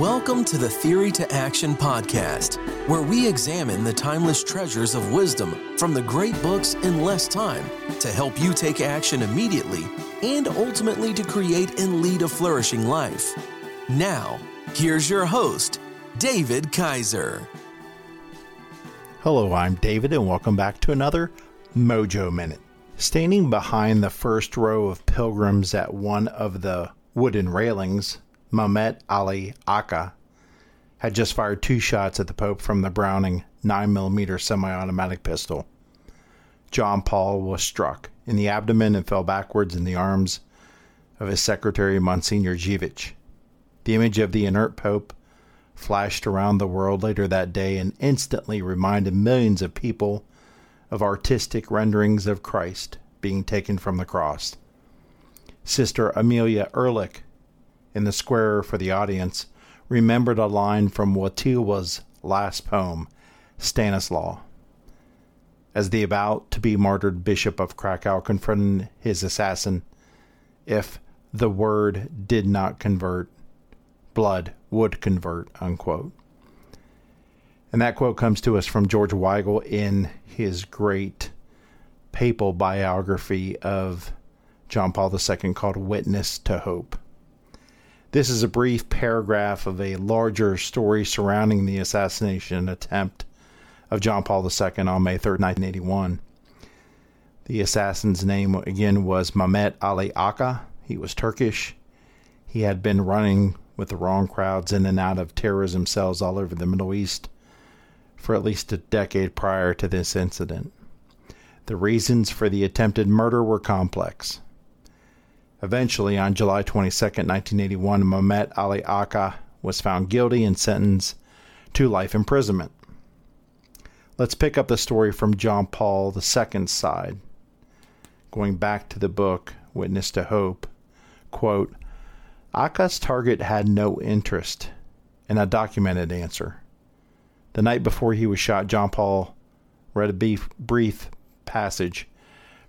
Welcome to the Theory to Action podcast, where we examine the timeless treasures of wisdom from the great books in less time to help you take action immediately and ultimately to create and lead a flourishing life. Now, here's your host, David Kaiser. Hello, I'm David, and welcome back to another Mojo Minute. Standing behind the first row of pilgrims at one of the wooden railings, Mehmet Ali Agca had just fired two shots at the Pope from the Browning 9mm semi automatic pistol. John Paul was struck in the abdomen and fell backwards in the arms of his secretary, Monsignor Dziwisz. The image of the inert Pope flashed around the world later that day and instantly reminded millions of people of artistic renderings of Christ being taken from the cross. Sister Amelia Ehrlich in the square for the audience, remembered a line from Wojtyła's last poem, Stanislaw. As the about to be martyred Bishop of Krakow confronted his assassin, if the word did not convert, blood would convert, unquote. And that quote comes to us from George Weigel in his great papal biography of John Paul II called Witness to Hope. This is a brief paragraph of a larger story surrounding the assassination attempt of John Paul II on May 3, 1981. The assassin's name again was Mehmet Ali Agca. He was Turkish. He had been running with the wrong crowds in and out of terrorism cells all over the Middle East for at least a decade prior to this incident. The reasons for the attempted murder were complex. Eventually, on July 22, 1981, Mehmet Ali Agca was found guilty and sentenced to life imprisonment. Let's pick up the story from John Paul II's side. Going back to the book, Witness to Hope, quote, Agca's target had no interest in a documented answer. The night before he was shot, John Paul read a brief passage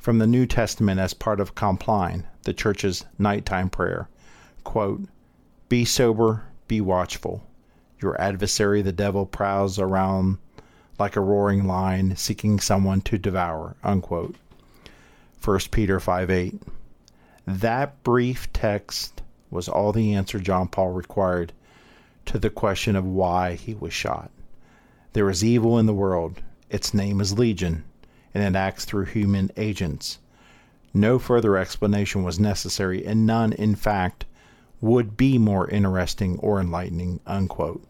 from the New Testament as part of Compline, the church's nighttime prayer. Quote, Be sober, be watchful. Your adversary, the devil, prowls around like a roaring lion, seeking someone to devour. Unquote. 1 Peter 5 8. That brief text was all the answer John Paul required to the question of why he was shot. There is evil in the world. Its name is Legion and it acts through human agents. No further explanation was necessary, and none, in fact, would be more interesting or enlightening. Unquote.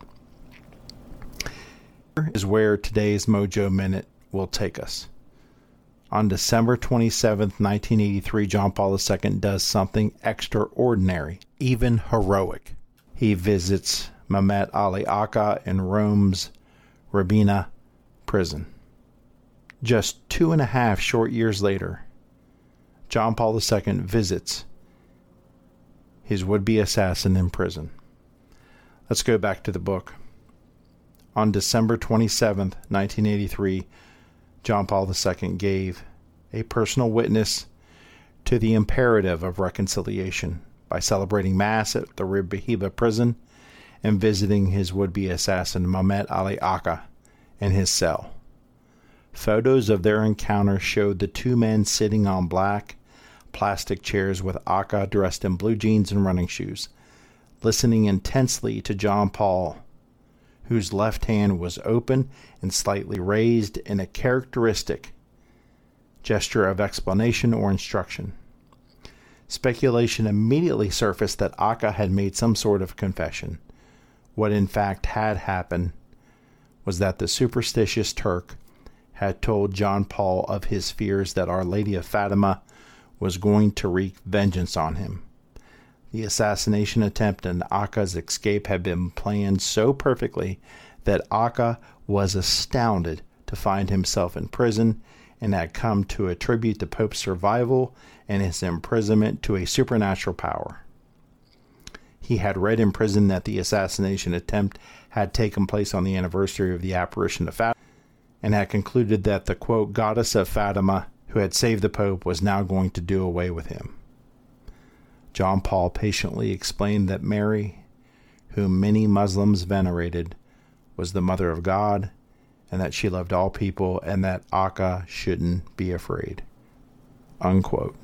Here is where today's Mojo Minute will take us. On December 27, 1983, John Paul II does something extraordinary, even heroic. He visits Mehmet Ali Agca in Rome's Rebibbia prison. Just two and a half short years later, John Paul II visits his would be assassin in prison. Let's go back to the book. On December 27, 1983, John Paul II gave a personal witness to the imperative of reconciliation by celebrating Mass at the Rebibbia prison and visiting his would be assassin Mehmet Ali Agca in his cell. Photos of their encounter showed the two men sitting on black plastic chairs with Agca dressed in blue jeans and running shoes, listening intensely to John Paul, whose left hand was open and slightly raised in a characteristic gesture of explanation or instruction. Speculation immediately surfaced that Agca had made some sort of confession. What in fact had happened was that the superstitious Turk had told John Paul of his fears that Our Lady of Fatima was going to wreak vengeance on him. The assassination attempt and Agca's escape had been planned so perfectly that Agca was astounded to find himself in prison and had come to attribute the Pope's survival and his imprisonment to a supernatural power. He had read in prison that the assassination attempt had taken place on the anniversary of the apparition of Fatima and had concluded that the quote, goddess of Fatima who had saved the Pope was now going to do away with him. John Paul patiently explained that Mary, whom many Muslims venerated, was the mother of God, and that she loved all people, and that Agca shouldn't be afraid. Unquote.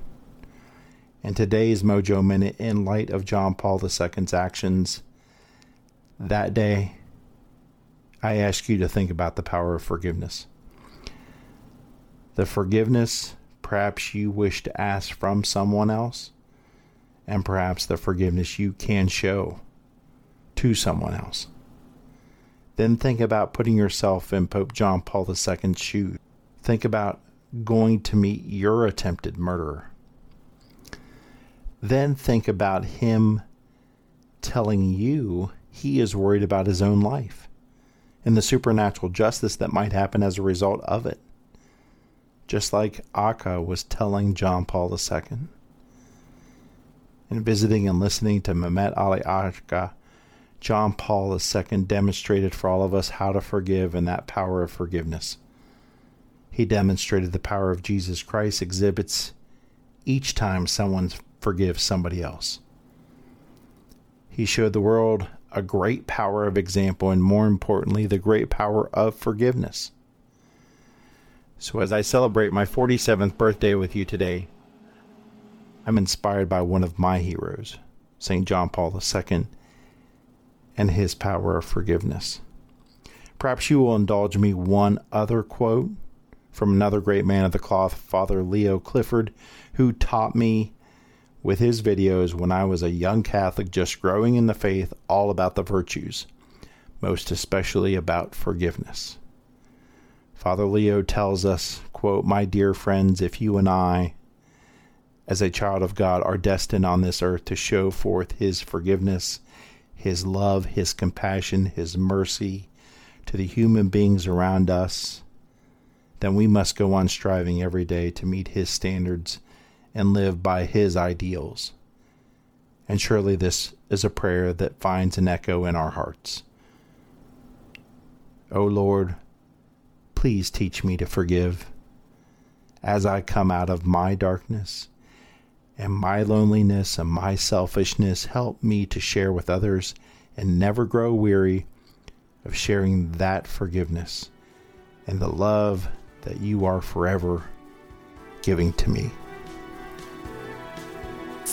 In today's Mojo Minute, in light of John Paul II's actions that day, I ask you to think about the power of forgiveness. The forgiveness perhaps you wish to ask from someone else, and perhaps the forgiveness you can show to someone else. Then think about putting yourself in Pope John Paul II's shoes. Think about going to meet your attempted murderer. Then think about him telling you he is worried about his own life and the supernatural justice that might happen as a result of it. Just like Agca was telling John Paul II. In visiting and listening to Mehmet Ali Agca, John Paul II demonstrated for all of us how to forgive and that power of forgiveness. He demonstrated the power of Jesus Christ exhibits each time someone forgives somebody else. He showed the world a great power of example and, more importantly, the great power of forgiveness. So, as I celebrate my 47th birthday with you today, I'm inspired by one of my heroes, St. John Paul II, and his power of forgiveness. Perhaps you will indulge me one other quote from another great man of the cloth, Father Leo Clifford, who taught me with his videos when I was a young Catholic just growing in the faith all about the virtues, most especially about forgiveness. Father Leo tells us, quote, My dear friends, if you and I, as a child of God, are destined on this earth to show forth his forgiveness, his love, his compassion, his mercy to the human beings around us, then we must go on striving every day to meet his standards and live by his ideals. And surely this is a prayer that finds an echo in our hearts. O Lord, please teach me to forgive as I come out of my darkness and my loneliness and my selfishness. Help me to share with others and never grow weary of sharing that forgiveness and the love that you are forever giving to me.